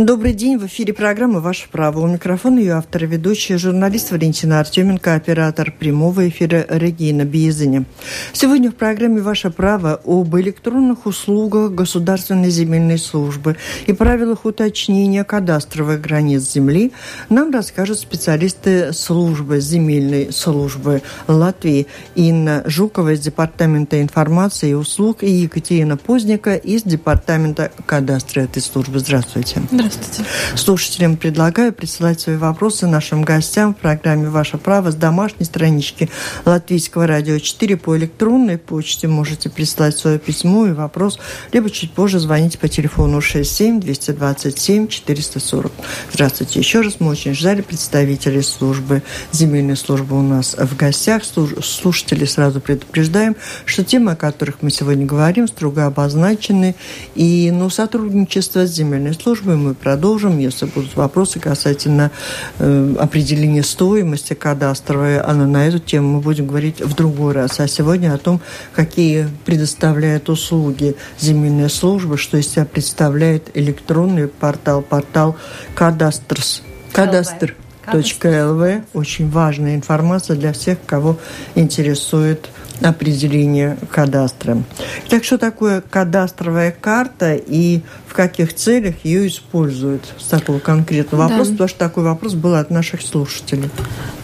Добрый день. В эфире программы «Ваше право». У микрофона ее автор и ведущая, журналист Валентина Артеменко, оператор прямого эфира Регина Биезиня. Сегодня в программе «Ваше право» об электронных услугах Государственной земельной службы и правилах уточнения кадастровых границ земли нам расскажут специалисты службы земельной службы Латвии Инна Жукова из Департамента информации и услуг и Екатерина Поздника из Департамента кадастра этой службы. Здравствуйте. Здравствуйте. Здравствуйте. Слушателям предлагаю присылать свои вопросы нашим гостям в программе «Ваше право» с домашней странички Латвийского радио 4 по электронной почте. Можете прислать свое письмо и вопрос, либо чуть позже звонить по телефону 67 227 440. Здравствуйте еще раз. Мы очень ждали представителей службы, земельной службы у нас в гостях. Слушатели сразу предупреждаем, что темы, о которых мы сегодня говорим, строго обозначены. И ну, сотрудничество с земельной службой мы продолжим. Если будут вопросы касательно э, определения стоимости кадастровой, а на эту тему мы будем говорить в другой раз. А сегодня о том, какие предоставляют услуги земельная служба, что из себя представляет электронный портал, портал кадастрс. Кадастр. .лв. Очень важная информация для всех, кого интересует определение кадастра. Так что такое кадастровая карта и в каких целях ее используют? С такого конкретного да. вопроса, потому что такой вопрос был от наших слушателей.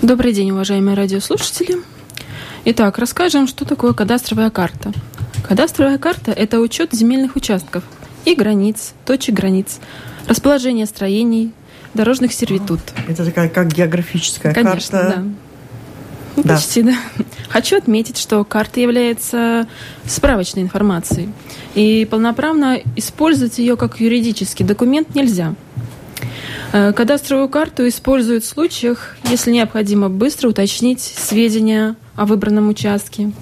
Добрый день, уважаемые радиослушатели. Итак, расскажем, что такое кадастровая карта. Кадастровая карта – это учет земельных участков и границ, точек границ, расположение строений, дорожных сервитут. Это такая как географическая Конечно, карта. Да. Ну, да. Почти, да. Хочу отметить, что карта является справочной информацией, и полноправно использовать ее как юридический документ нельзя. Э, кадастровую карту используют в случаях, если необходимо быстро уточнить сведения о выбранном участке.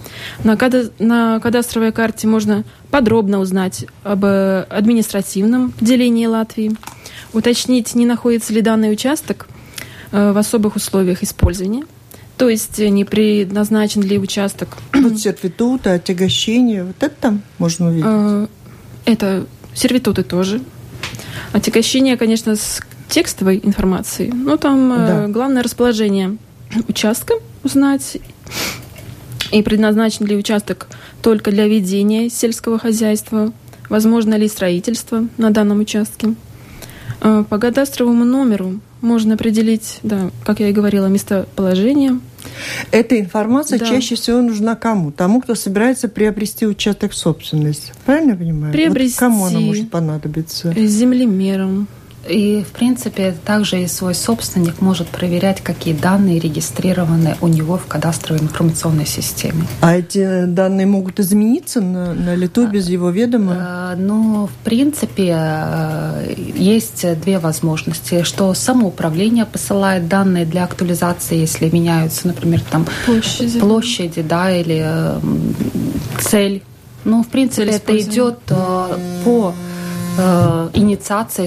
На, када на кадастровой карте можно подробно узнать об административном делении Латвии, уточнить, не находится ли данный участок э, в особых условиях использования, то есть не предназначен ли участок. Вот сервитуты, отягощения, вот это там можно увидеть? Э, это сервитуты тоже. Отягощение, конечно, с текстовой информацией. Ну, там э, да. главное расположение участка узнать и предназначен ли участок только для ведения сельского хозяйства, возможно ли строительство на данном участке. Э, по кадастровому номеру можно определить, да, как я и говорила, местоположение. Эта информация да. чаще всего нужна кому? Тому, кто собирается приобрести участок собственности. Правильно я понимаю? Приобрести. Вот кому она может понадобиться? Землемером и, в принципе, также и свой собственник может проверять, какие данные регистрированы у него в кадастровой информационной системе. А эти данные могут измениться на, на лету без его ведома? Э, ну, в принципе, э, есть две возможности, что самоуправление посылает данные для актуализации, если меняются, например, там площади, площади да, или э, цель. Ну, в принципе, это идет по э,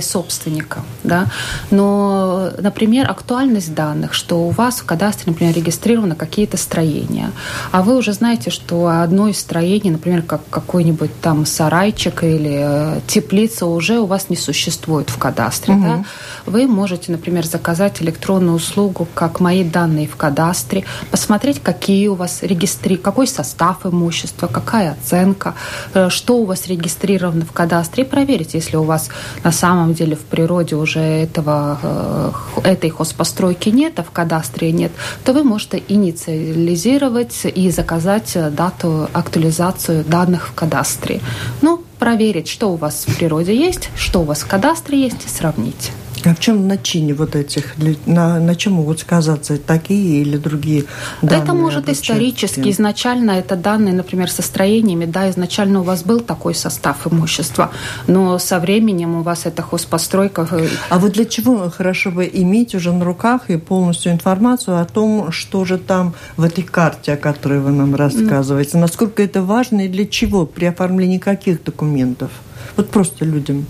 собственника. Да? Но, например, актуальность данных, что у вас в кадастре, например, регистрированы какие-то строения, а вы уже знаете, что одно из строений, например, как какой-нибудь там сарайчик или э, теплица уже у вас не существует в кадастре. Угу. Да? Вы можете, например, заказать электронную услугу, как мои данные в кадастре, посмотреть, какие у вас регистри, какой состав имущества, какая оценка, э, что у вас регистрировано в кадастре, и проверить, если у вас на самом деле в природе уже этого, э, этой хозпостройки нет, а в кадастре нет, то вы можете инициализировать и заказать дату актуализацию данных в кадастре. Ну, проверить, что у вас в природе есть, что у вас в кадастре есть, и сравнить. А в чем начине вот этих, на, на чем могут сказаться такие или другие данные? Это может исторически, изначально это данные, например, со строениями, да, изначально у вас был такой состав имущества, но со временем у вас это хозпостройка. Э, а вот для чего хорошо бы иметь уже на руках и полностью информацию о том, что же там в этой карте, о которой вы нам рассказываете, насколько это важно и для чего при оформлении каких документов? Вот просто людям.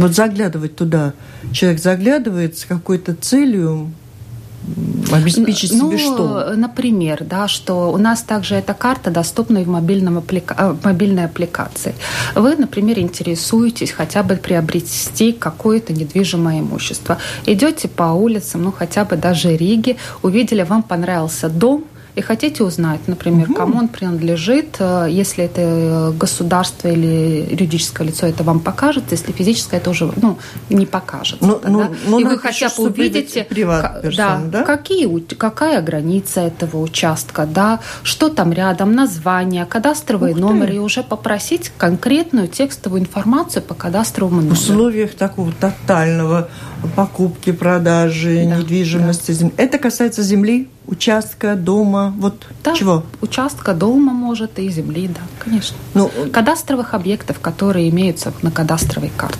Вот заглядывать туда. Человек заглядывает с какой-то целью, обеспечить ну, себе что? Например, да, что у нас также эта карта доступна и в мобильном апплика... Э, мобильной аппликации. Вы, например, интересуетесь хотя бы приобрести какое-то недвижимое имущество. Идете по улицам, ну хотя бы даже Риги, увидели, вам понравился дом – и хотите узнать, например, угу. кому он принадлежит, э, если это государство или юридическое лицо, это вам покажет, если физическое, это уже ну, не покажет. Ну, ну, ну, и вы хотя бы увидите, персон, да, да? Какие, какая граница этого участка, да, что там рядом, название, кадастровый Ух номер, ты. и уже попросить конкретную текстовую информацию по кадастровому номеру. В условиях такого тотального покупки, продажи, да, недвижимости. Да. Это касается земли? участка, дома, вот да, чего? Участка, дома, может, и земли, да, конечно. Ну, Кадастровых объектов, которые имеются на кадастровой карте.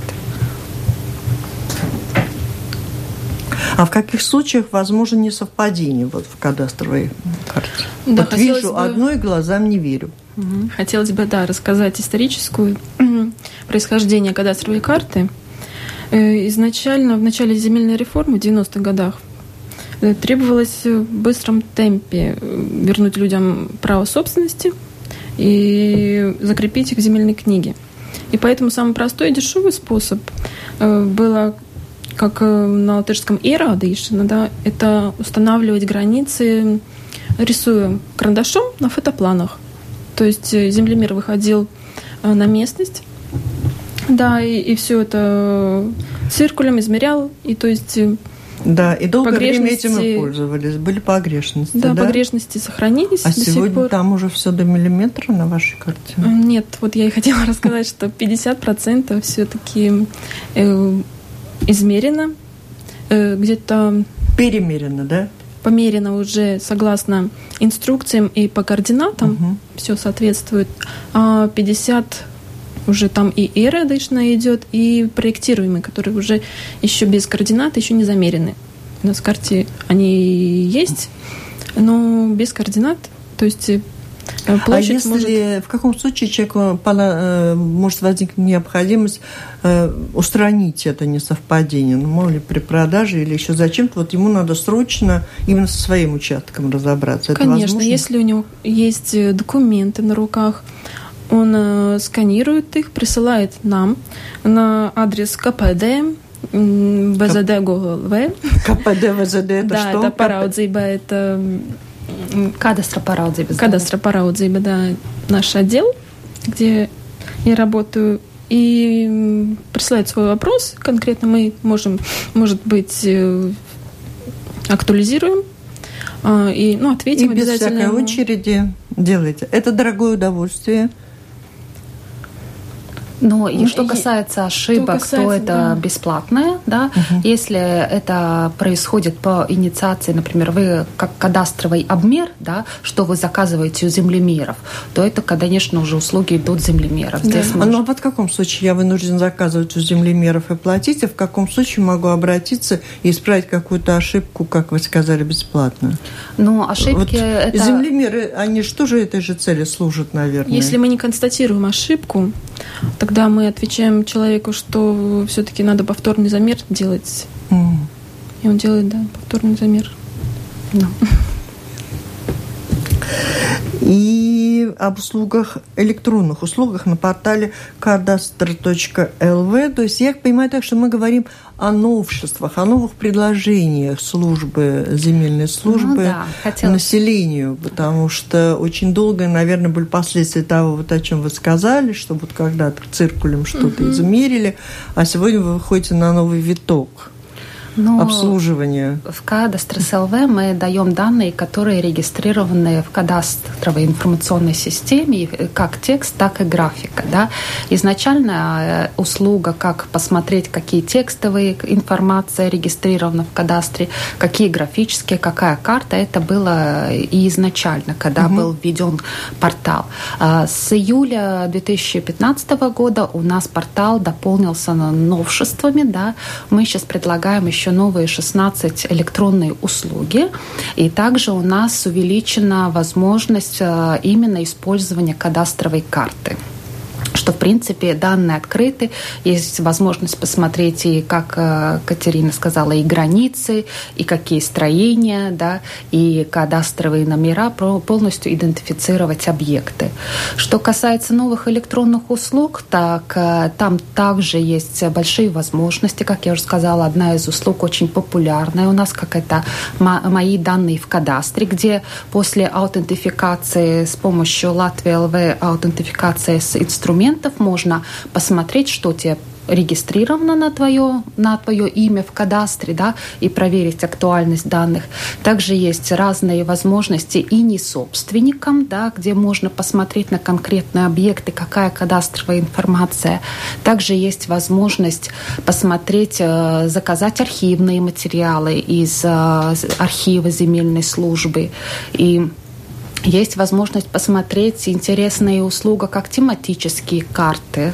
А в каких случаях возможно несовпадение вот в кадастровой карте? Да, вот вижу бы... одно и глазам не верю. Хотелось бы, да, рассказать историческую происхождение кадастровой карты. Э, изначально в начале земельной реформы в 90-х годах Э, требовалось в быстром темпе э, вернуть людям право собственности и закрепить их в земельной книге. И поэтому самый простой и дешевый способ было, как на латышском «ирадышина», да, это устанавливать границы, рисуя карандашом на фотопланах. То есть землемер выходил на местность, да, и, и все это циркулем измерял, и то есть да, и долгое время этим и пользовались. Были погрешности. Да, да? погрешности сохранились. А сегодня там уже все до миллиметра на вашей карте? Нет, вот я и хотела рассказать, что 50% все-таки э, измерено. Э, где-то... Перемерено, да? Померено уже согласно инструкциям и по координатам. Угу. Все соответствует. А 50 уже там и эра дышная идет, и проектируемые, которые уже еще без координат, еще не замерены. У нас в карте они есть, но без координат. То есть э, Площадь а если может... в каком случае человеку э, может возникнуть необходимость э, устранить это несовпадение? Ну, мало ли при продаже или еще зачем-то, вот ему надо срочно именно со своим участком разобраться. Конечно, если у него есть документы на руках, он э, сканирует их, присылает нам на адрес КПД, ВЗД ГЛВ. КПД ВЗД это да, что? это параудzība, это Кадастра параудzība. Кадастра параудzība, да, наш отдел, где я работаю. И присылает свой вопрос, конкретно мы можем, может быть, э, актуализируем а, и ну, ответим и без обязательно. всякой очереди делайте. Это дорогое удовольствие. Но и что касается ошибок, касается, то это да. бесплатное, да. Угу. Если это происходит по инициации, например, вы как кадастровый обмер, да, что вы заказываете у землемеров, то это, конечно, уже услуги идут землемеров. Да. Здесь можно... Ну а вот в каком случае я вынужден заказывать у землемеров и платить, а в каком случае могу обратиться и исправить какую-то ошибку, как вы сказали, бесплатно? Ну, ошибки вот это... Землемеры, они что же этой же цели служат, наверное? Если мы не констатируем ошибку, так когда мы отвечаем человеку, что все-таки надо повторный замер делать, mm. и он делает, да, повторный замер. Да. И об услугах, электронных услугах на портале cadastr.lv. То есть я понимаю так, что мы говорим о новшествах, о новых предложениях службы, земельной службы ну, да, населению, потому что очень долго, наверное, были последствия того, вот о чем вы сказали, что вот когда-то циркулем что-то угу. измерили, а сегодня вы выходите на новый виток. Но обслуживания? В кадастре ЛВ мы даем данные, которые регистрированы в кадастровой информационной системе как текст, так и графика. Да? Изначально э, услуга, как посмотреть, какие текстовые информация регистрирована в кадастре, какие графические, какая карта, это было и изначально, когда угу. был введен портал. А с июля 2015 года у нас портал дополнился новшествами. Да? Мы сейчас предлагаем еще еще новые 16 электронные услуги. И также у нас увеличена возможность э, именно использования кадастровой карты. Что, в принципе, данные открыты, есть возможность посмотреть и, как э, Катерина сказала, и границы, и какие строения, да, и кадастровые номера, полностью идентифицировать объекты. Что касается новых электронных услуг, так э, там также есть большие возможности, как я уже сказала, одна из услуг очень популярная у нас, как это мои данные в кадастре, где после аутентификации с помощью Латвии ЛВ аутентификации с инструментов можно посмотреть, что тебе регистрировано на твое, на твое имя в кадастре, да, и проверить актуальность данных. Также есть разные возможности и не собственникам, да, где можно посмотреть на конкретные объекты, какая кадастровая информация. Также есть возможность посмотреть, э, заказать архивные материалы из э, архива земельной службы. И есть возможность посмотреть интересные услуги, как тематические карты.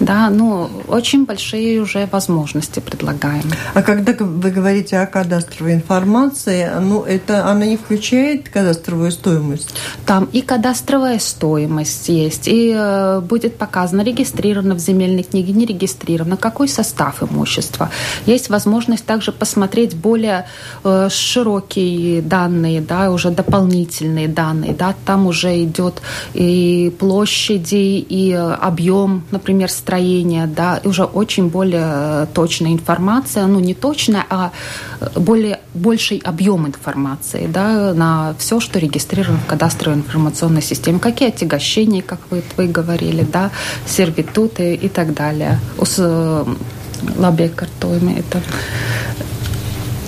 Да, ну, очень большие уже возможности предлагаем. А когда вы говорите о кадастровой информации, ну, это она не включает кадастровую стоимость? Там и кадастровая стоимость есть, и э, будет показано, регистрировано в земельной книге, не регистрировано, какой состав имущества. Есть возможность также посмотреть более э, широкие данные, да, уже дополнительные данные данные, да, там уже идет и площади, и объем, например, строения, да, и уже очень более точная информация, ну не точная, а более больший объем информации, да, на все, что регистрировано в кадастровой информационной системе, какие отягощения, как вы, вы говорили, да, сервитуты и так далее. Лабе картоями это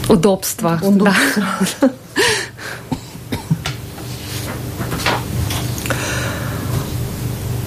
удобство. удобство. Да.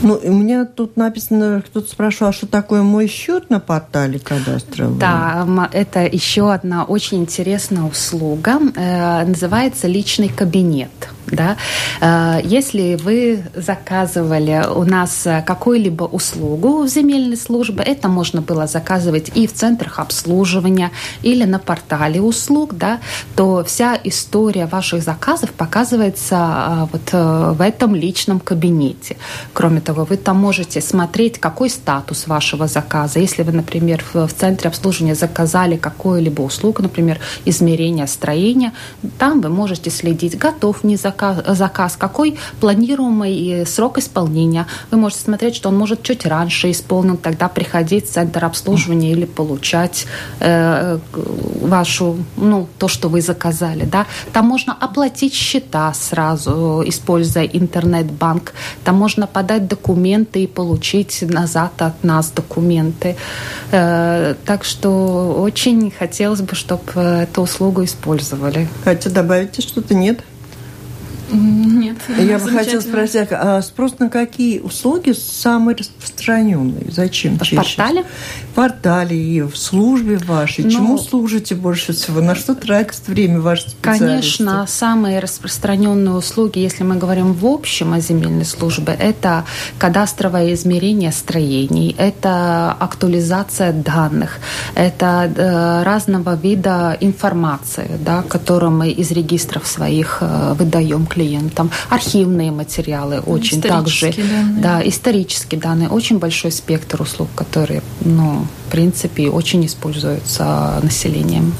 Ну, у меня тут написано, кто-то спрашивал, а что такое мой счет на портале кадастрового? Да, это еще одна очень интересная услуга. Э, называется личный кабинет. Да? Э, если вы заказывали у нас какую-либо услугу в земельной службе, это можно было заказывать и в центрах обслуживания, или на портале услуг, да, то вся история ваших заказов показывается э, вот в этом личном кабинете. Кроме того, вы там можете смотреть, какой статус вашего заказа. Если вы, например, в центре обслуживания заказали какую-либо услугу, например, измерение строения, там вы можете следить, готов не заказ, заказ какой планируемый срок исполнения. Вы можете смотреть, что он может чуть раньше исполнен, тогда приходить в центр обслуживания или получать э, вашу, ну, то, что вы заказали. Да? Там можно оплатить счета сразу, используя интернет-банк. Там можно подать документы и получить назад от нас документы. Э, так что очень хотелось бы, чтобы эту услугу использовали. Хотя добавите что-то? Нет? Нет. Я бы хотела спросить, а спрос на какие услуги самые распространенные? Зачем? В чаще? портале? В портале и в службе вашей. Ну, Чему служите больше всего? На что тратит время специалисты? Конечно, самые распространенные услуги, если мы говорим в общем о земельной службе, это кадастровое измерение строений, это актуализация данных, это э, разного вида информации, да, которую мы из регистров своих э, выдаем клиентам клиентам, архивные материалы очень также, данные. да, исторические данные, очень большой спектр услуг, которые, ну, в принципе, очень используются населением.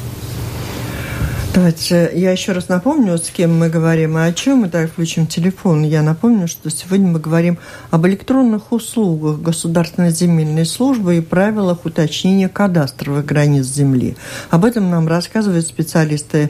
Давайте я еще раз напомню, с кем мы говорим и о чем. Мы так включим телефон. Я напомню, что сегодня мы говорим об электронных услугах Государственной земельной службы и правилах уточнения кадастровых границ земли. Об этом нам рассказывают специалисты Э,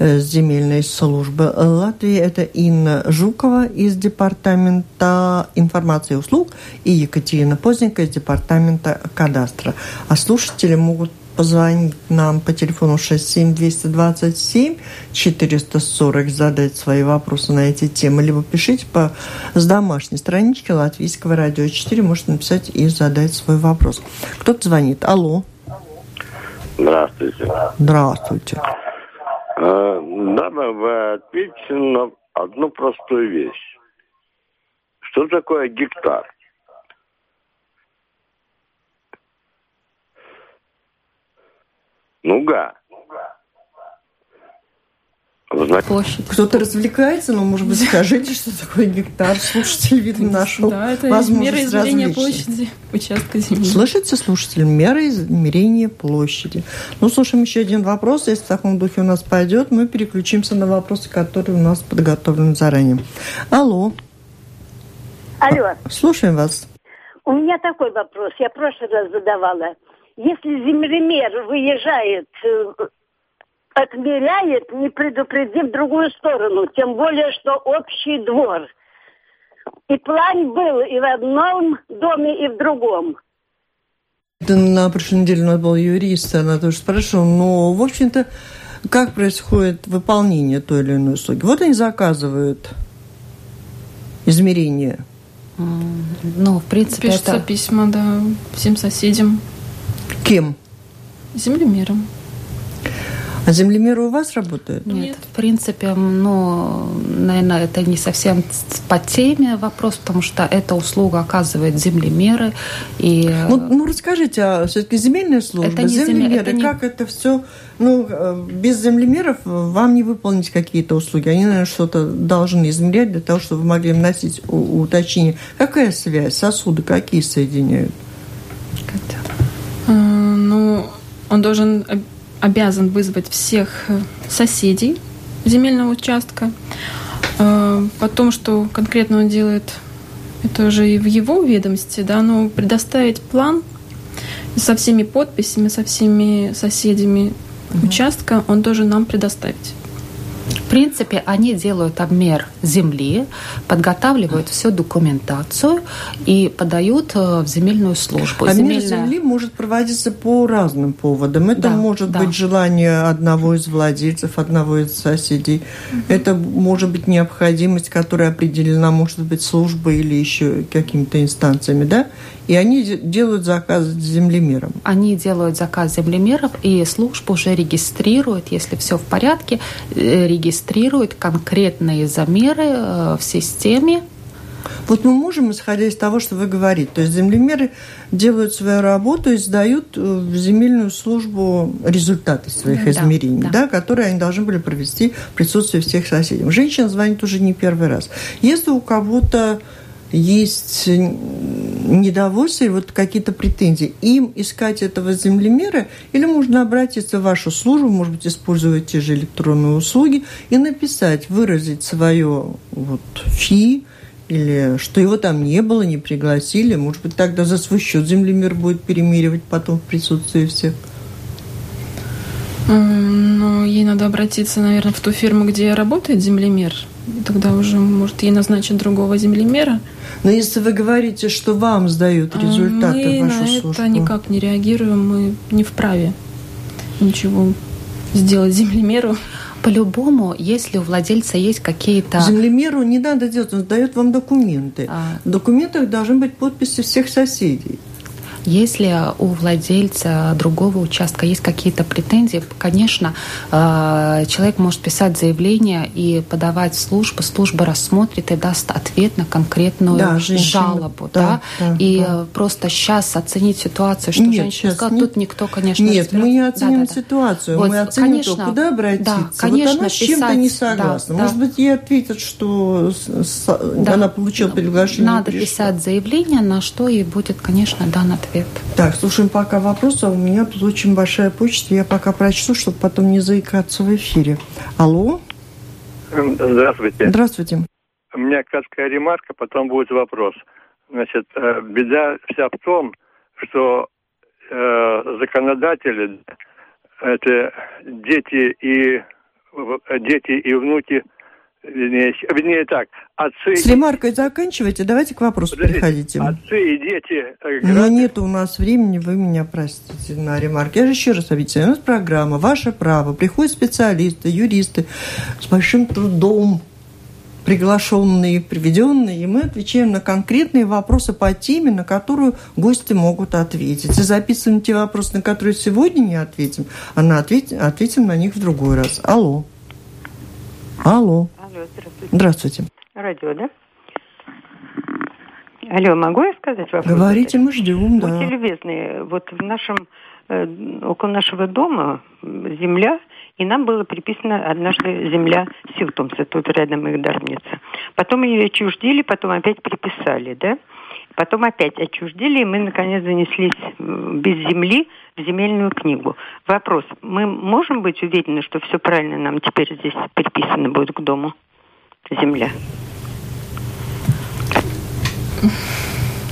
земельной службы Латвии. Это Инна Жукова из Департамента информации и услуг и Екатерина Поздненькая из Департамента кадастра. А слушатели могут позвонить нам по телефону 67227 440, задать свои вопросы на эти темы, либо пишите по, с домашней странички Латвийского радио 4, можете написать и задать свой вопрос. Кто-то звонит. Алло. Здравствуйте. Здравствуйте. Э, надо вы ответите на одну простую вещь. Что такое гектар? Ну-га. Знаете, Площадь. Кто-то развлекается, но, может быть, скажите, что такое гектар. Слушатель, видно, нашел Да, это мера измерения площади участка земли. Слышите, слушатель, мера измерения площади. Ну, слушаем еще один вопрос. Если в таком духе у нас пойдет, мы переключимся на вопросы, которые у нас подготовлены заранее. Алло. Алло. Слушаем вас. У меня такой вопрос. Я в прошлый раз задавала. Если землемер выезжает, э, отмеряет, не предупредив другую сторону, тем более, что общий двор. И план был и в одном доме, и в другом. На прошлой неделе у нас был юрист, она тоже спрашивала, но, в общем-то, как происходит выполнение той или иной услуги? Вот они заказывают измерения. Ну, в принципе, Пишется это... письма, да, всем соседям. Кем? Землемером. А землемеры у вас работают? Нет, Нет. в принципе, ну, наверное, это не совсем по теме вопрос, потому что эта услуга оказывает землемеры. И... Ну, ну расскажите, а все-таки земельная служба, это не землемеры, это не... как это все, ну, э, без землемеров вам не выполнить какие-то услуги. Они, наверное, что-то должны измерять для того, чтобы вы могли вносить уточнение. Какая связь? Сосуды какие соединяют? А, ну, он должен обязан вызвать всех э, соседей земельного участка. Э, потом, что конкретно он делает, это уже и в его ведомстве, да, но предоставить план со всеми подписями, со всеми соседями угу. участка он должен нам предоставить. В принципе, они делают обмер земли, подготавливают всю документацию и подают э, в земельную службу. Обмер Земельная... земли может проводиться по разным поводам. Это да, может да. быть желание одного из владельцев, одного из соседей. Угу. Это может быть необходимость, которая определена, может быть, службой или еще какими-то инстанциями, да? И они делают заказ землемером. Они делают заказ землемеров, и служба уже регистрирует, если все в порядке, э, регистрирует конкретные замеры э, в системе, вот мы можем, исходя из того, что вы говорите, то есть землемеры делают свою работу и сдают э, в земельную службу результаты своих да, измерений, да. Да, которые они должны были провести в присутствии всех соседей. Женщина звонит уже не первый раз. Если у кого-то есть недовольство вот какие-то претензии, им искать этого землемера или можно обратиться в вашу службу, может быть, использовать те же электронные услуги и написать, выразить свое вот фи, или что его там не было, не пригласили. Может быть, тогда за свой счет землемер будет перемиривать потом в присутствии всех. Ну, ей надо обратиться, наверное, в ту фирму, где работает землемер. Тогда уже, может, ей назначат другого землемера. Но если вы говорите, что вам сдают а результаты мы в вашу на службу... это никак не реагируем, мы не вправе ничего сделать землемеру. По-любому, если у владельца есть какие-то... Землемеру не надо делать, он дает вам документы. А... В документах должны быть подписи всех соседей. Если у владельца другого участка есть какие-то претензии, конечно, э, человек может писать заявление и подавать в службу, служба рассмотрит и даст ответ на конкретную да, жалобу. Да, да? Да, и да. просто сейчас оценить ситуацию, что нет, женщина сказала, нет. тут никто, конечно, Нет, мы не оценим да, да, ситуацию, вот, мы оценим конечно, то, куда обратиться. Да, конечно, вот она с чем-то не согласна. Да, Может да. быть, ей ответят, что да. она получила приглашение. Надо писать заявление, на что ей будет, конечно, дан ответ ответ. Так, слушаем пока вопросы. А у меня тут очень большая почта. Я пока прочту, чтобы потом не заикаться в эфире. Алло? Здравствуйте. Здравствуйте. У меня краткая ремарка, потом будет вопрос. Значит, э, беда вся в том, что э, законодатели, это дети и дети и внуки Вернее, вернее так, отцы... С ремаркой заканчивайте, давайте к вопросу Подождите, переходите. Отцы и дети... Э, Но нет у нас времени, вы меня простите на ремарки. Я же еще раз объясняю, у нас программа «Ваше право». Приходят специалисты, юристы с большим трудом, приглашенные, приведенные, и мы отвечаем на конкретные вопросы по теме, на которую гости могут ответить. И записываем те вопросы, на которые сегодня не ответим, а на ответ... ответим на них в другой раз. Алло. Алло. Алло, здравствуйте. Здравствуйте. Радио, да? Алло, могу я сказать вопрос? Говорите, мы ждем, да. Будьте любезны, вот в нашем э, около нашего дома земля, и нам было приписано однажды земля Силтумса, тут рядом их дарница. Потом ее отчуждили, потом опять приписали, да? Потом опять отчуждили, и мы, наконец, занеслись без земли в земельную книгу. Вопрос. Мы можем быть уверены, что все правильно нам теперь здесь приписано будет к дому? Земля.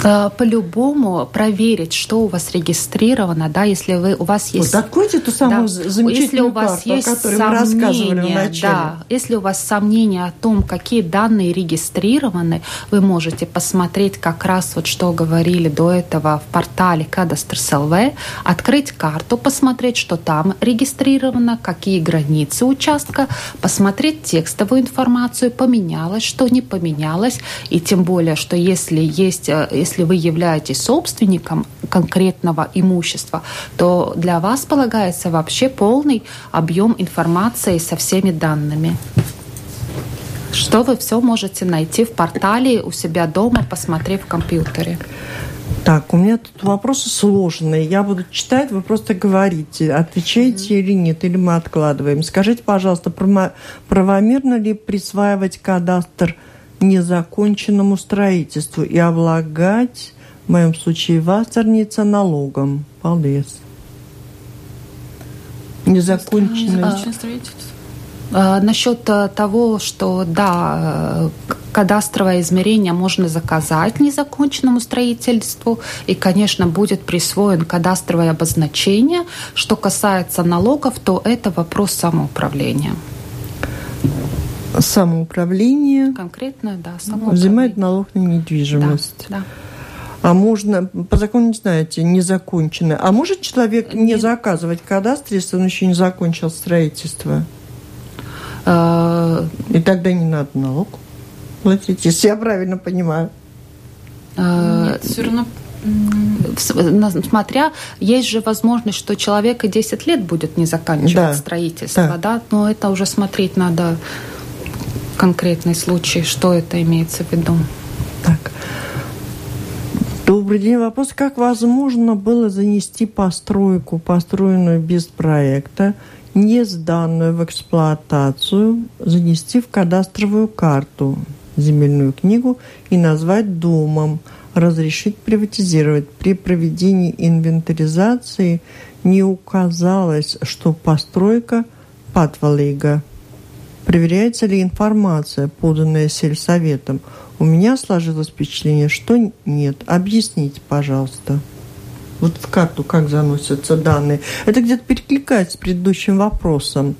Э, по-любому проверить, что у вас регистрировано, да, если вы, у вас есть... Вот откройте ту самую да, замечательную если у вас карту, есть о которой сомнения, мы рассказывали. Да, если у вас сомнения о том, какие данные регистрированы, вы можете посмотреть как раз вот что говорили до этого в портале Кадастрс ЛВ, открыть карту, посмотреть, что там регистрировано, какие границы участка, посмотреть текстовую информацию, поменялось, что не поменялось, и тем более, что если есть э, если вы являетесь собственником конкретного имущества, то для вас полагается вообще полный объем информации со всеми данными что вы все можете найти в портале у себя дома, посмотрев в компьютере. Так, у меня тут вопросы сложные. Я буду читать, вы просто говорите, отвечаете mm-hmm. или нет, или мы откладываем. Скажите, пожалуйста, правомерно ли присваивать кадастр незаконченному строительству и облагать, в моем случае, вассерница налогом. Paldies. Незаконченное строительство. А, насчет э, того, что да, кадастровое измерение можно заказать незаконченному строительству, и, конечно, будет присвоен кадастровое обозначение. Что касается налогов, то это вопрос самоуправления самоуправление. Конкретно, да, самоуправление. Взимает налог на недвижимость. Да, да. А можно, по закону не знаете, незаконченное. А может человек не, не заказывать кадастр, если он еще не закончил строительство? А... И тогда не надо налог платить, если я правильно понимаю. А... Нет, все равно смотря, есть же возможность, что человек и 10 лет будет не заканчивать да, строительство, да. да, но это уже смотреть надо конкретный случай, что это имеется в виду. Так. Добрый день. Вопрос, как возможно было занести постройку, построенную без проекта, не сданную в эксплуатацию, занести в кадастровую карту, земельную книгу и назвать домом, разрешить приватизировать. При проведении инвентаризации не указалось, что постройка патвалига – Проверяется ли информация, поданная сельсоветом? У меня сложилось впечатление, что нет. Объясните, пожалуйста. Вот в карту как заносятся данные. Это где-то перекликается с предыдущим вопросом.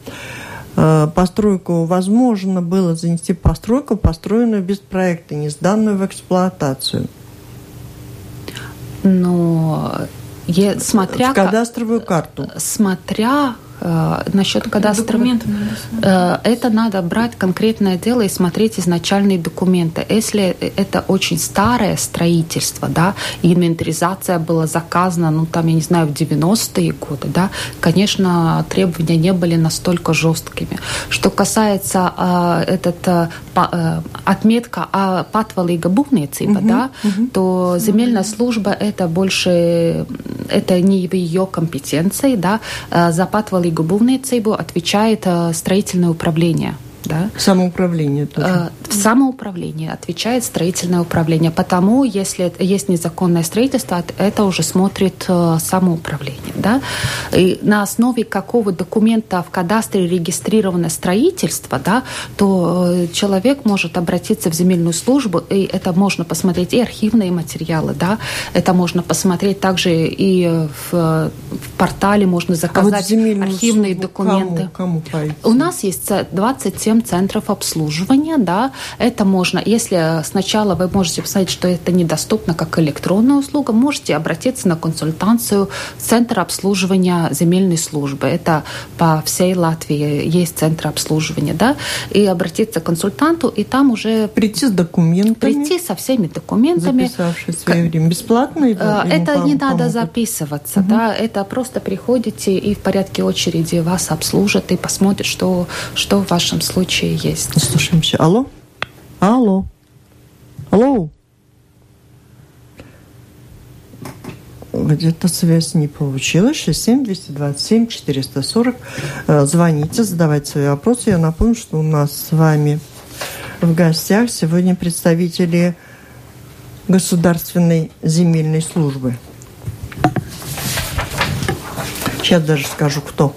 Э, постройку возможно было занести постройку, построенную без проекта, не сданную в эксплуатацию. Но смотря... В кадастровую карту. Смотря насчет кадастровых... Э, это надо брать конкретное дело и смотреть изначальные документы. Если это очень старое строительство, да, и инвентаризация была заказана, ну, там, я не знаю, в 90-е годы, да, конечно, требования не были настолько жесткими. Что касается э, этот, э, э, отметка о патвалīga būvniecība, угу, да, угу. то земельная служба это больше, это не в ее компетенции, да, э, за патвалīga патвалīgu būvniecību отвечает э, строительное управление – да? Самоуправление тоже. Э, самоуправление отвечает строительное управление. Потому, если есть незаконное строительство, это уже смотрит э, самоуправление. Да? И на основе какого документа в кадастре регистрировано строительство, да, то э, человек может обратиться в земельную службу, и это можно посмотреть и архивные материалы, да, это можно посмотреть также и в, в портале можно заказать а вот архивные документы. Кому, кому У нас есть 27 7 центров обслуживания, да, это можно, если сначала вы можете писать, что это недоступно как электронная услуга, можете обратиться на консультацию в Центр обслуживания земельной службы. Это по всей Латвии есть Центр обслуживания, да, и обратиться к консультанту, и там уже... Прийти с документами. Прийти со всеми документами. Записавшись время. Бесплатно? Э, это не помогут? надо записываться, угу. да, это просто приходите и в порядке очереди вас обслужат и посмотрят, что, что в вашем случае случае есть. Слушаем еще. Алло? Алло? Алло? где-то связь не получилась. 67 227 440. Звоните, задавайте свои вопросы. Я напомню, что у нас с вами в гостях сегодня представители Государственной земельной службы. Сейчас даже скажу, кто.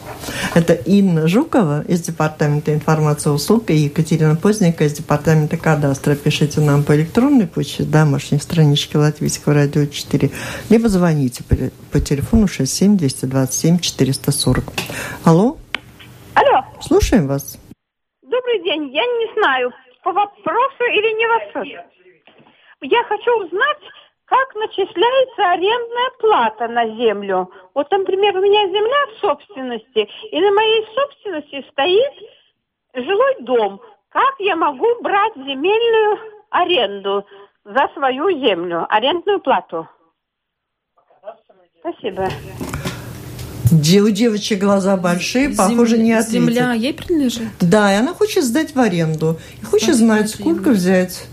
Это Инна Жукова из Департамента информации и услуг и Екатерина Поздненькая из Департамента кадастра. Пишите нам по электронной почте, домашней страничке Латвийского радио 4, либо звоните по, по телефону 67 227 440. Алло? Алло. Слушаем вас. Добрый день. Я не знаю, по вопросу или не вопрос. Я хочу узнать, как начисляется арендная плата на землю. Вот, например, у меня земля в собственности, и на моей собственности стоит жилой дом. Как я могу брать земельную аренду за свою землю, арендную плату? Спасибо. У девочек глаза большие, похоже, не ответит. Земля ей принадлежит? Да, и она хочет сдать в аренду. И хочет знать, сколько взять.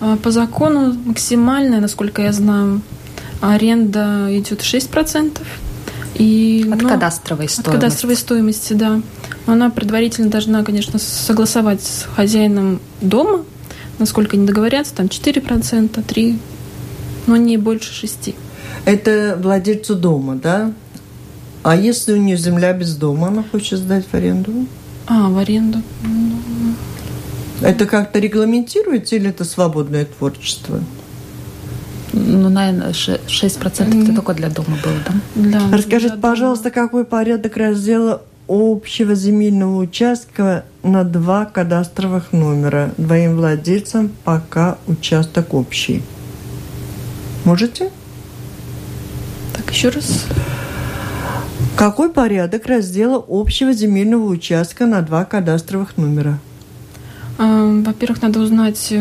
А, по закону максимальная, насколько я знаю, аренда идет 6%. И, от ну, кадастровой стоимости. От кадастровой стоимости, да. Но она предварительно должна, конечно, согласовать с хозяином дома, насколько они договорятся, там 4%, 3%, но не больше 6%. Это владельцу дома, да? А если у нее земля без дома, она хочет сдать в аренду? А, в аренду. Это как-то регламентируется или это свободное творчество? Ну, наверное, 6% mm. это только для дома было, да? да Расскажите, для пожалуйста, дома. какой порядок раздела общего земельного участка на два кадастровых номера двоим владельцам, пока участок общий? Можете? Так, еще раз. Какой порядок раздела общего земельного участка на два кадастровых номера? А, во-первых, надо узнать,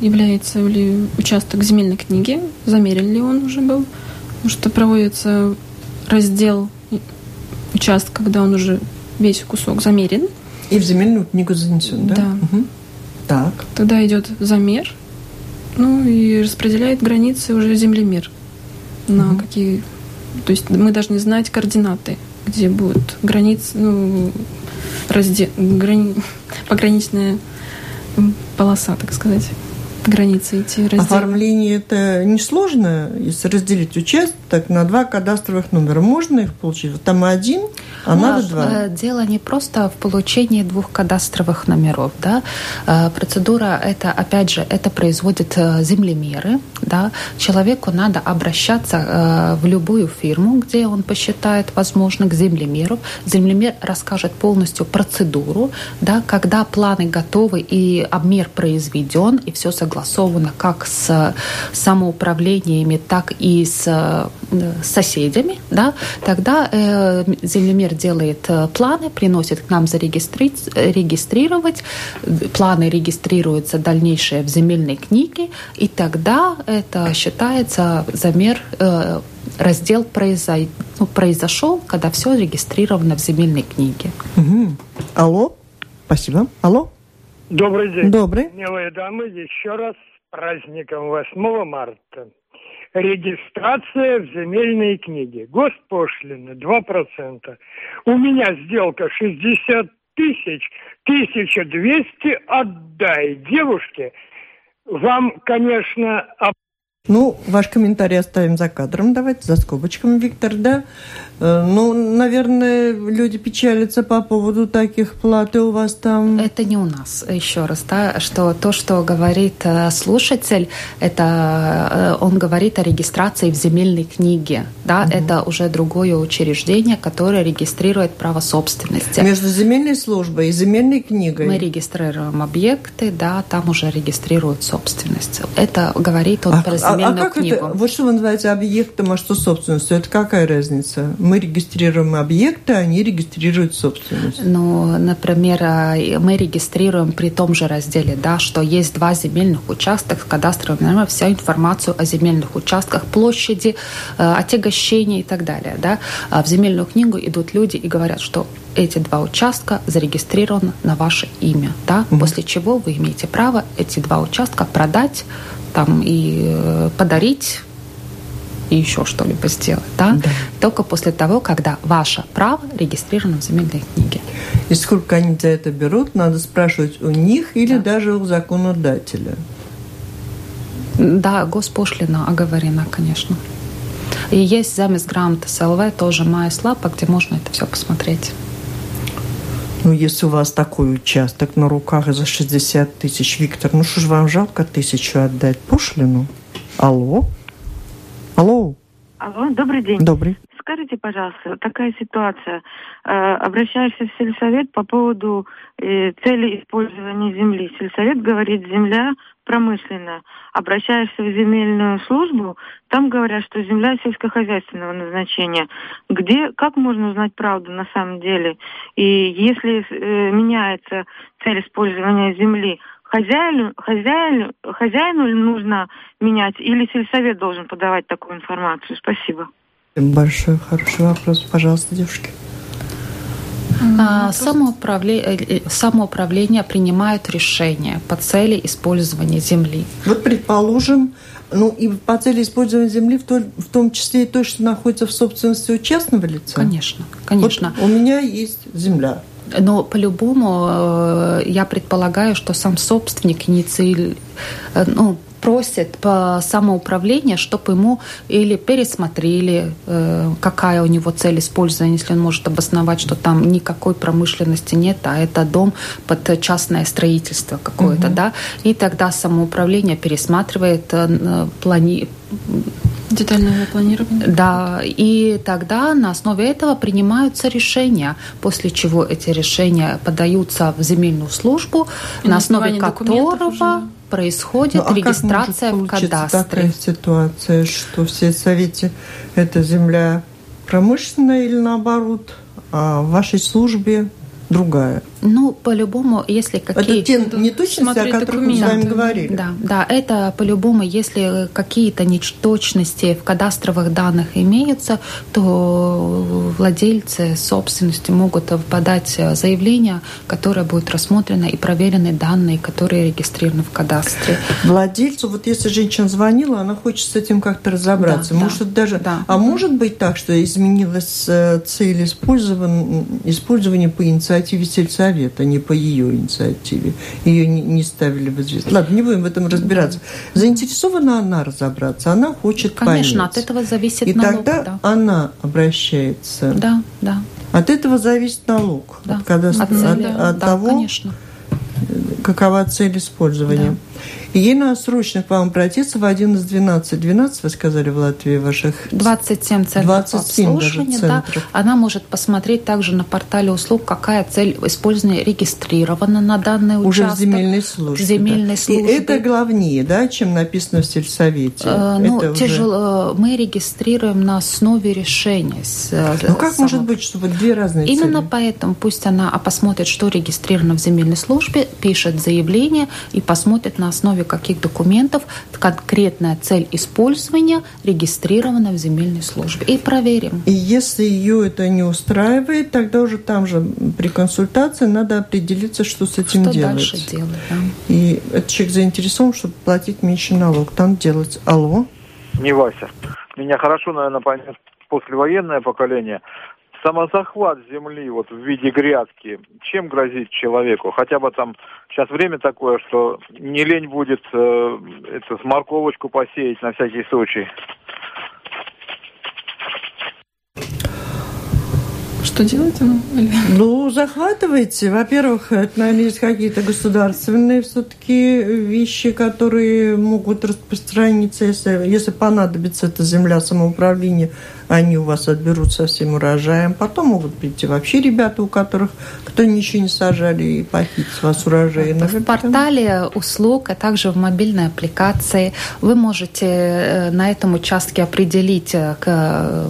является ли участок земельной книги, замерен ли он уже был, потому что проводится раздел участка, когда он уже весь кусок замерен. И в земельную книгу занесен, да? Да. Угу. Так. Тогда идет замер, ну и распределяет границы уже землемер. На угу. какие. То есть мы должны знать координаты, где будут границы, ну, раздел, грани, пограничная полоса, так сказать границы эти разделы. Оформление это несложно, если разделить участок на два кадастровых номера. Можно их получить? Там один, а ну, надо два. Э, дело не просто в получении двух кадастровых номеров. Да? Э, процедура это, опять же, это производят э, землемеры. Да? Человеку надо обращаться в любую фирму, где он посчитает возможно, к землемеру. Землемер расскажет полностью процедуру, да, когда планы готовы и обмер произведен, и все согласовано согласовано как с самоуправлениями, так и с э, соседями, да, тогда э, землемер делает э, планы, приносит к нам зарегистри... регистрировать, планы регистрируются дальнейшее в земельной книге, и тогда это считается замер э, раздел произой... ну, произошел, когда все регистрировано в земельной книге. Угу. Алло, спасибо. Алло. Добрый день. Добрый. Милые дамы, еще раз с праздником 8 марта. Регистрация в земельной книге. Госпошлина 2%. У меня сделка 60 тысяч, 1200 отдай девушке. Вам, конечно, ну, ваш комментарий оставим за кадром, давайте, за скобочками, Виктор, да? Э, ну, наверное, люди печалятся по поводу таких плат, и у вас там... Это не у нас, еще раз, да, что то, что говорит э, слушатель, это э, он говорит о регистрации в земельной книге, да, угу. это уже другое учреждение, которое регистрирует право собственности. Между земельной службой и земельной книгой? Мы регистрируем объекты, да, там уже регистрируют собственность. Это говорит он а, про земельную а, а как книгу. Это, вот что вы называете объектом, а что собственностью? Это какая разница? Мы регистрируем объекты, они регистрируют собственность. Ну, например, а, мы регистрируем при том же разделе, да, что есть два земельных участка, кадастровый номер, вся информацию о земельных участках, площади, э, отягощения и так далее. Да. А в земельную книгу идут люди и говорят, что эти два участка зарегистрированы на ваше имя, да, угу. после чего вы имеете право эти два участка продать там и э, подарить и еще что-либо сделать, да? да? Только после того, когда ваше право регистрировано в земельной книге. И сколько они за это берут, надо спрашивать у них или да. даже у законодателя? Да, госпошлина оговорена, конечно. И есть замес грамоты СЛВ, тоже Майя Слапа, где можно это все посмотреть. Ну, если у вас такой участок на руках за 60 тысяч, Виктор, ну что ж вам жалко тысячу отдать пошлину? Алло? Алло? Алло, добрый день. Добрый. Скажите, пожалуйста, такая ситуация. Э, обращаешься в сельсовет по поводу э, цели использования земли. Сельсовет говорит, земля промышленная. Обращаешься в земельную службу, там говорят, что земля сельскохозяйственного назначения. Где, как можно узнать правду на самом деле? И если э, меняется цель использования земли, хозяину, хозяину, хозяину нужно менять или сельсовет должен подавать такую информацию? Спасибо. Большой хороший вопрос. Пожалуйста, девушки. А, самоуправление, э, э, самоуправление принимает решение по цели использования земли. Вот, предположим, ну и по цели использования земли в, то, в том числе и то, что находится в собственности у частного лица? Конечно, конечно. Вот у меня есть земля. Но по-любому э, я предполагаю, что сам собственник инициирует, ну, просит по самоуправлению, чтобы ему или пересмотрели, э, какая у него цель использования, если он может обосновать, что там никакой промышленности нет, а это дом под частное строительство какое-то, угу. да, и тогда самоуправление пересматривает э, плани Детальное планирование. Да, и тогда на основе этого принимаются решения, после чего эти решения подаются в земельную службу, и на основе которого уже... происходит ну, а регистрация как в кадастре. такая ситуация, что в сельсовете эта земля промышленная или наоборот, а в вашей службе другая? Ну, по-любому, если какие... Это те неточности, о которых мы с вами говорили. Да, да, это по-любому, если какие-то неточности в кадастровых данных имеются, то владельцы собственности могут подать заявление, которое будет рассмотрено и проверены данные, которые регистрированы в кадастре. Владельцу, вот если женщина звонила, она хочет с этим как-то разобраться. Да, может да, даже... Да. А может быть так, что изменилась э, цель использования, использования по инициативе сельсовета? совета, не по ее инициативе. Ее не, не ставили в известность. Ладно, не будем в этом разбираться. Заинтересована она разобраться, она хочет Конечно, понять. от этого зависит И налог. тогда да. она обращается. Да, да. От этого зависит налог. Да. От, когда, от, цели, от, от да, того, конечно. какова цель использования. Да. И ей надо срочно к вам обратиться в один из 12. 12, вы сказали, в Латвии ваших... 27 центров 27 обслуживания. Да. Она может посмотреть также на портале услуг, какая цель использования регистрирована на данный Уже участок. в земельной службе. В земельной да. службе. И это главнее, да, чем написано в сельсовете? Э, ну, это тяжело. Уже... Мы регистрируем на основе решения. Э, ну, как само... может быть, чтобы две разные Именно цели? поэтому пусть она посмотрит, что регистрировано в земельной службе, пишет заявление и посмотрит на основе каких документов конкретная цель использования регистрирована в земельной службе. И проверим. И если ее это не устраивает, тогда уже там же при консультации надо определиться, что с этим что делать. дальше делать, да. И этот человек заинтересован, чтобы платить меньше налог. Там делать. Алло? Не Вася. Меня хорошо, наверное, понять послевоенное поколение самозахват земли вот в виде грядки, чем грозит человеку? Хотя бы там сейчас время такое, что не лень будет э, это, морковочку посеять на всякий случай. Что делать? Ну, захватывайте. Во-первых, это, наверное, есть какие-то государственные все-таки вещи, которые могут распространиться, если, если понадобится эта земля самоуправления они у вас отберут со всем урожаем. Потом могут прийти вообще ребята, у которых кто ничего не сажали, и похитить вас урожай. В портале услуг, а также в мобильной аппликации вы можете э, на этом участке определить, э,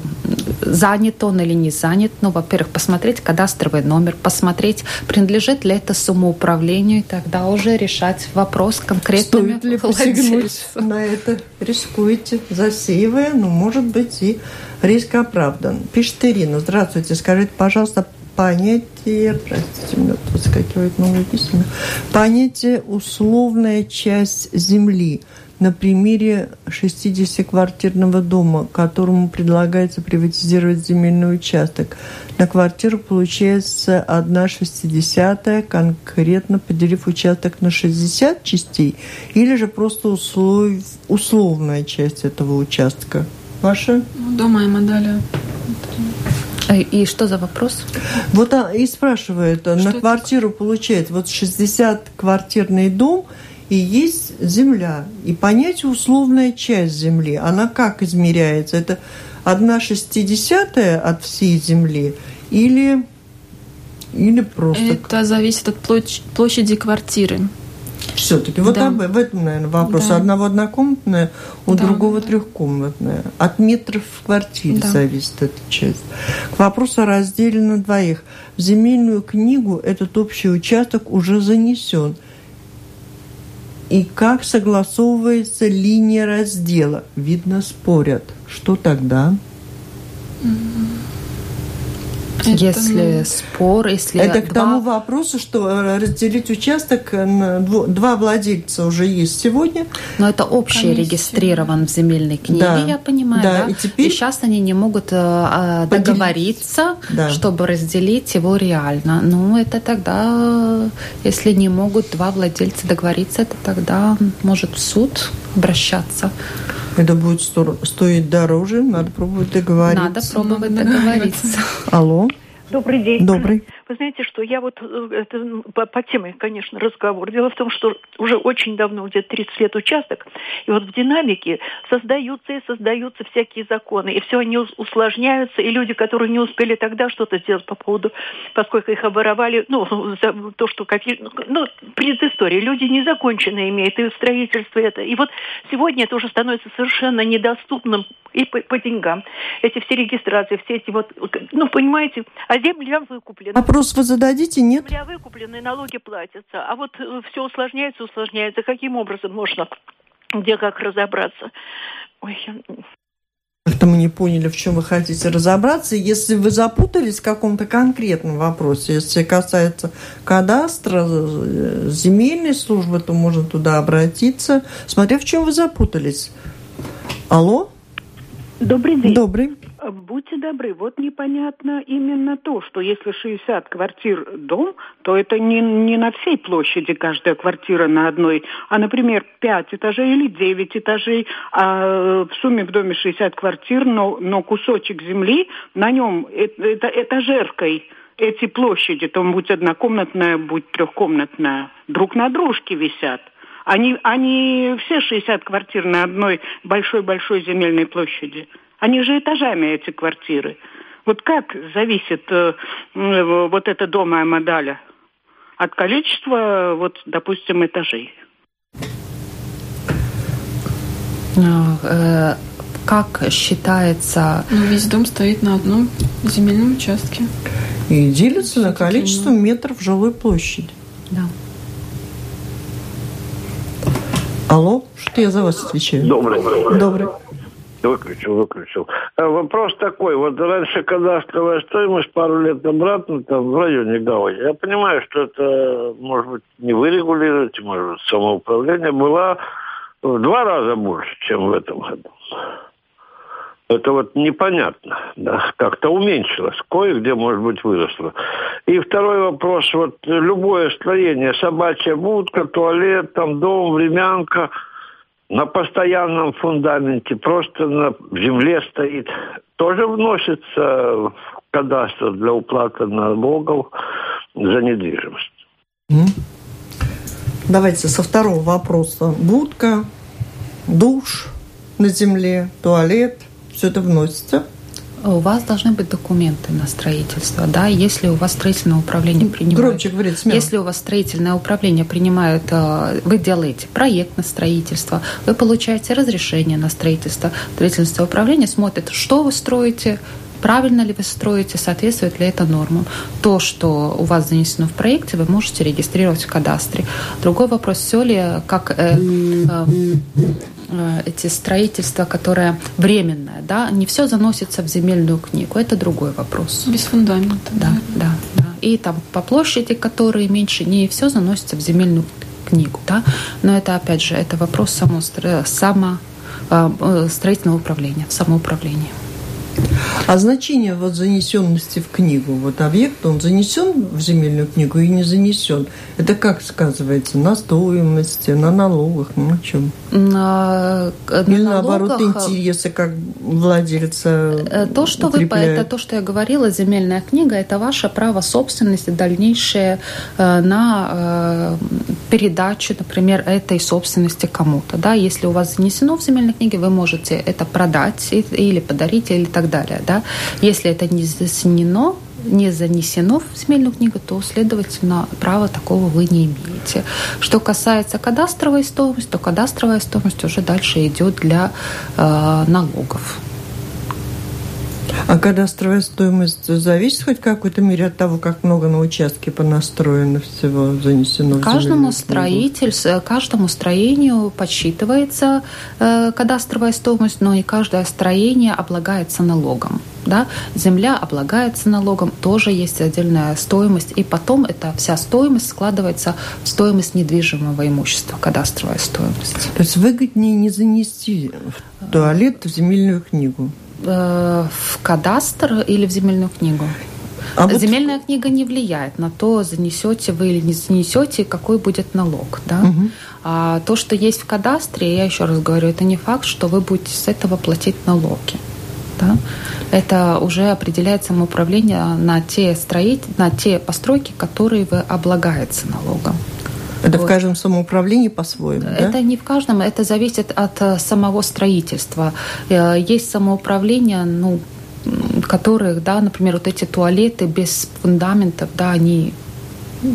занят он или не занят. Ну, во-первых, посмотреть кадастровый номер, посмотреть, принадлежит ли это самоуправлению, и тогда уже решать вопрос конкретно. Стоит ли посягнуть на это? Рискуете, засеивая, но, может быть, и Риск оправдан. Пишет Ирина. Здравствуйте. Скажите, пожалуйста, понятие, простите, у меня выскакивает новые письма, понятие условная часть земли. на примере 60-квартирного дома, которому предлагается приватизировать земельный участок. На квартиру получается одна шестидесятая, конкретно поделив участок на 60 частей, или же просто услов... условная часть этого участка? Ваша? Ну, дома и далее. И что за вопрос? Вот а, и спрашивает, что на квартиру это? получает вот 60 квартирный дом – и есть земля. И понятие условная часть земли, она как измеряется? Это одна шестидесятая от всей земли или, или просто... Это зависит от площади квартиры. Все-таки вот да. об, в этом, наверное, вопрос. Да. Одного однокомнатная, у да, другого трехкомнатная. От метров в квартире да. зависит эта часть. К вопросу о разделе на двоих. В земельную книгу этот общий участок уже занесен – и как согласовывается линия раздела. Видно, спорят. Что тогда? Если спор, если это к два... тому вопросу, что э, разделить участок на два владельца уже есть сегодня. Но это общий Комиссия. регистрирован в земельной книге, да. я понимаю. Да. Да? И, теперь... и сейчас они не могут э, а, договориться, да. чтобы разделить его реально. Ну, это тогда, если не могут два владельца договориться, это тогда может в суд обращаться. Это будет стоить дороже, надо пробовать договориться. Надо пробовать договориться. Алло. Добрый день. Добрый. Вы знаете, что я вот, э, это ну, по, по теме, конечно, разговор. Дело в том, что уже очень давно, где-то 30 лет участок, и вот в динамике создаются и создаются всякие законы, и все они усложняются, и люди, которые не успели тогда что-то сделать по поводу, поскольку их оборовали, ну, за то, что какие, ну, предыстория, люди незаконченные имеют, и строительство это. И вот сегодня это уже становится совершенно недоступным и по, по деньгам. Эти все регистрации, все эти вот, ну, понимаете, а земля выкуплена. Вопрос вы зададите, нет? Земля выкуплена, и налоги платятся. А вот э, все усложняется, усложняется. Каким образом можно где как разобраться? Ой, как-то мы не поняли, в чем вы хотите разобраться. Если вы запутались в каком-то конкретном вопросе, если касается кадастра, э, земельной службы, то можно туда обратиться, смотря в чем вы запутались. Алло? Добрый день. Добрый. Будьте добры, вот непонятно именно то, что если 60 квартир дом, то это не, не на всей площади каждая квартира на одной, а, например, 5 этажей или 9 этажей, а в сумме в доме 60 квартир, но, но кусочек земли, на нем это, это этажеркой эти площади, там будь однокомнатная, будь трехкомнатная, друг на дружке висят. Они, они все 60 квартир на одной большой-большой земельной площади. Они же этажами, эти квартиры. Вот как зависит э, вот это дома Амадаля? От количества, вот, допустим, этажей. Ну, э, как считается... Ну, весь дом стоит на одном земельном участке. И делится на количество метров жилой площади. Да. Алло, что я за вас отвечаю? Добрый. Добрый. Выключил, выключил. А вопрос такой. Вот раньше кадастровая стоимость пару лет обратно, там в районе Гавани, я понимаю, что это, может быть, не вы может быть, самоуправление, была в два раза больше, чем в этом году. Это вот непонятно, да, как-то уменьшилось, кое-где, может быть, выросло. И второй вопрос, вот любое строение, собачья будка, туалет, там дом, времянка, на постоянном фундаменте, просто на земле стоит, тоже вносится в кадастр для уплаты налогов за недвижимость. Давайте со второго вопроса. Будка, душ на земле, туалет – все это вносится? У вас должны быть документы на строительство, да, если у вас строительное управление принимает... Громче говорить, смело. Если у вас строительное управление принимает, э, вы делаете проект на строительство, вы получаете разрешение на строительство, строительное управление смотрит, что вы строите, правильно ли вы строите, соответствует ли это нормам. То, что у вас занесено в проекте, вы можете регистрировать в кадастре. Другой вопрос, все ли, как э, Э, эти строительства, которое временное, да, не все заносится в земельную книгу, это другой вопрос. Без фундамента. Да, да, да. И там по площади, которые меньше, не все заносится в земельную книгу. Да? Но это, опять же, это вопрос само, само э, строительного управления, самоуправления. А значение вот занесенности в книгу, вот объект, он занесен в земельную книгу и не занесен. Это как сказывается? На стоимости, на налогах, ну на чем? На, Или на наоборот интересы как владельца э, То, что укрепляют. вы, это то, что я говорила, земельная книга, это ваше право собственности дальнейшее э, на э, передачу, например, этой собственности кому-то. Да? Если у вас занесено в земельной книге, вы можете это продать или подарить, или так далее. Да? Если это не занесено, не занесено в земельную книгу, то, следовательно, права такого вы не имеете. Что касается кадастровой стоимости, то кадастровая стоимость уже дальше идет для э, налогов. А кадастровая стоимость зависит хоть в какой-то мере от того, как много на участке понастроено всего, занесено каждому в строительству, каждому строению подсчитывается э, кадастровая стоимость, но и каждое строение облагается налогом. Да? Земля облагается налогом, тоже есть отдельная стоимость, и потом эта вся стоимость складывается в стоимость недвижимого имущества, кадастровая стоимость. То есть выгоднее не занести в туалет в земельную книгу? Э, в кадастр или в земельную книгу? А Земельная вот... книга не влияет на то, занесете вы или не занесете, какой будет налог. Да? Угу. А то, что есть в кадастре, я еще раз говорю, это не факт, что вы будете с этого платить налоги. Да? Это уже определяет самоуправление на те, строить, на те постройки, которые вы облагаете налогом. Это вот. в каждом самоуправлении по-своему, да? Это не в каждом, это зависит от э, самого строительства. Э, есть самоуправление, ну, которых, да, например, вот эти туалеты без фундаментов, да, они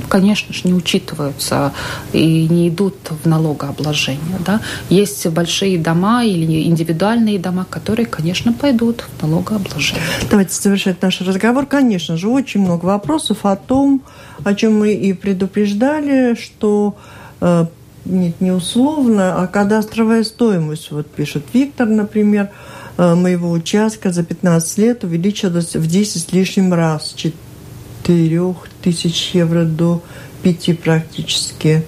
конечно же, не учитываются и не идут в налогообложение. Да? Есть большие дома или индивидуальные дома, которые, конечно, пойдут в налогообложение. Давайте завершать наш разговор. Конечно же, очень много вопросов о том, о чем мы и предупреждали, что э, нет, не условно, а кадастровая стоимость, вот пишет Виктор, например, э, моего участка за 15 лет увеличилась в 10 с лишним раз, 4 тысяч евро до 5 практически.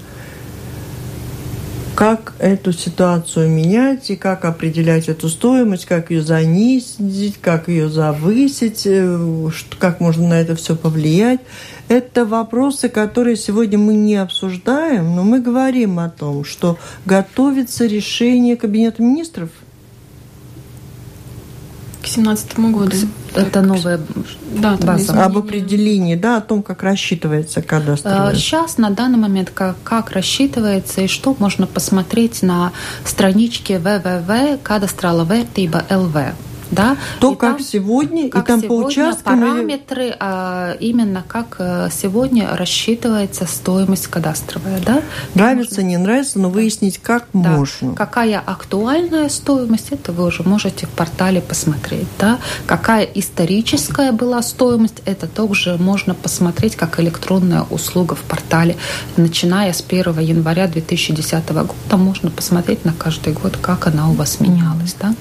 Как эту ситуацию менять и как определять эту стоимость, как ее занизить, как ее завысить, э, как можно на это все повлиять. Это вопросы, которые сегодня мы не обсуждаем, но мы говорим о том, что готовится решение Кабинета министров – 2017 году. Это новая да, база. Об определении, да, о том, как рассчитывается кадастровая. Сейчас, на данный момент, как, как рассчитывается и что можно посмотреть на страничке www.кадастраловертиба.lv да? То, и как там, сегодня, как и там сегодня по участкам... Параметры, а, именно как э, сегодня рассчитывается стоимость кадастровая, да? Нравится, можно... не нравится, но выяснить, как да. можно. Какая актуальная стоимость, это вы уже можете в портале посмотреть, да? Какая историческая была стоимость, это также можно посмотреть как электронная услуга в портале. Начиная с 1 января 2010 года можно посмотреть на каждый год, как она у вас менялась, да?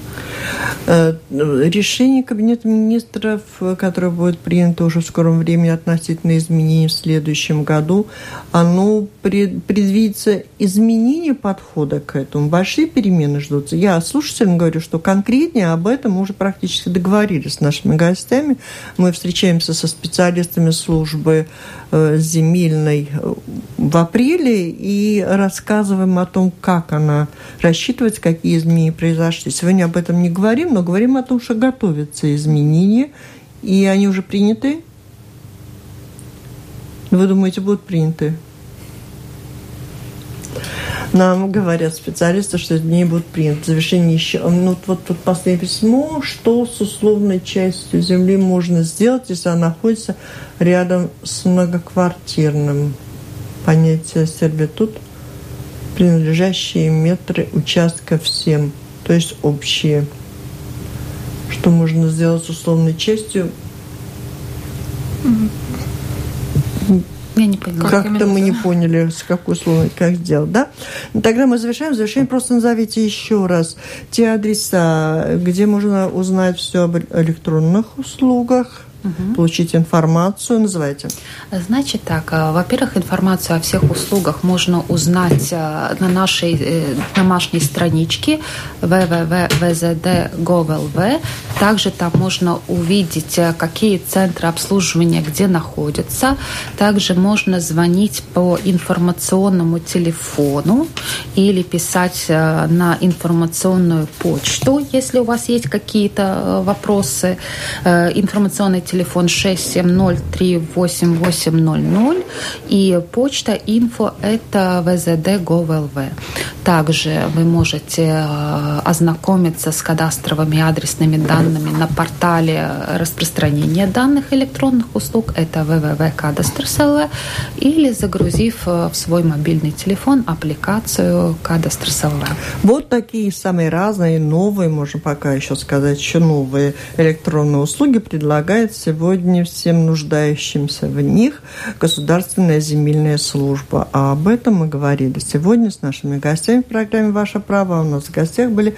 Э, решение Кабинета министров, которое будет принято уже в скором времени относительно изменений в следующем году, оно предвидится изменение подхода к этому. Большие перемены ждутся. Я слушателям говорю, что конкретнее об этом мы уже практически договорились с нашими гостями. Мы встречаемся со специалистами службы э, земельной э, в апреле и рассказываем о том, как она рассчитывается, какие изменения произошли. Сегодня об этом не говорим, но говорим о том, что готовятся изменения, и они уже приняты. Вы думаете, будут приняты? Нам говорят специалисты, что изменения будут приняты. Завершение еще... Ну, вот тут последнее письмо. Что с условной частью земли можно сделать, если она находится рядом с многоквартирным? Понятие сервитут принадлежащие метры участка всем, то есть общие что можно сделать с условной частью. Я не поняла. Как-то мы не поняли, с какой условной, как сделать, да? Тогда мы завершаем. Завершаем. Просто назовите еще раз те адреса, где можно узнать все об электронных услугах угу. получить информацию? Называйте. Значит так, э, во-первых, информацию о всех услугах можно узнать э, на нашей э, домашней страничке www.vzd.gov.lv. Также там можно увидеть, какие центры обслуживания где находятся. Также можно звонить по информационному телефону или писать на информационную почту, если у вас есть какие-то вопросы. Информационный телефон 670388800 и почта info это vzd.gov.lv. Также вы можете э, ознакомиться с кадастровыми адресными данными на портале распространения данных электронных услуг, это www.cadastrs.lv, или загрузив э, в свой мобильный телефон аппликацию Cadastrs.lv. Вот такие самые разные, новые, можно пока еще сказать, еще новые электронные услуги предлагает сегодня всем нуждающимся в них Государственная земельная служба. А об этом мы говорили сегодня с нашими гостями в программе «Ваше право». У нас в гостях были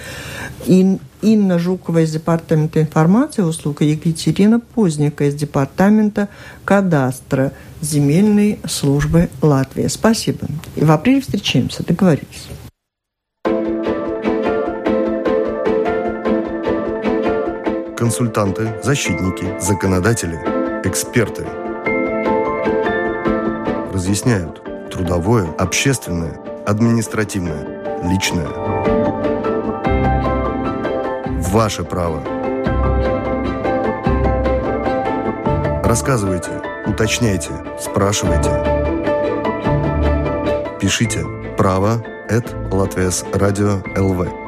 Ин, Инна Жукова из Департамента информации и услуг и Екатерина Поздника из Департамента кадастра земельной службы Латвии. Спасибо. И в апреле встречаемся. Договорились. Консультанты, защитники, законодатели, эксперты. Разъясняют трудовое, общественное, административное, личное. Ваше право. Рассказывайте, уточняйте, спрашивайте. Пишите право at Латвияс Радио ЛВ.